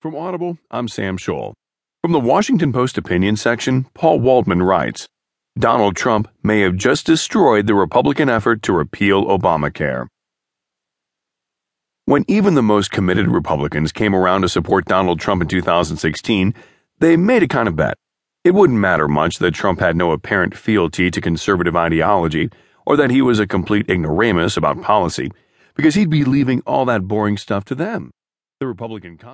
From Audible, I'm Sam Scholl. From the Washington Post opinion section, Paul Waldman writes Donald Trump may have just destroyed the Republican effort to repeal Obamacare. When even the most committed Republicans came around to support Donald Trump in 2016, they made a kind of bet. It wouldn't matter much that Trump had no apparent fealty to conservative ideology or that he was a complete ignoramus about policy, because he'd be leaving all that boring stuff to them. The Republican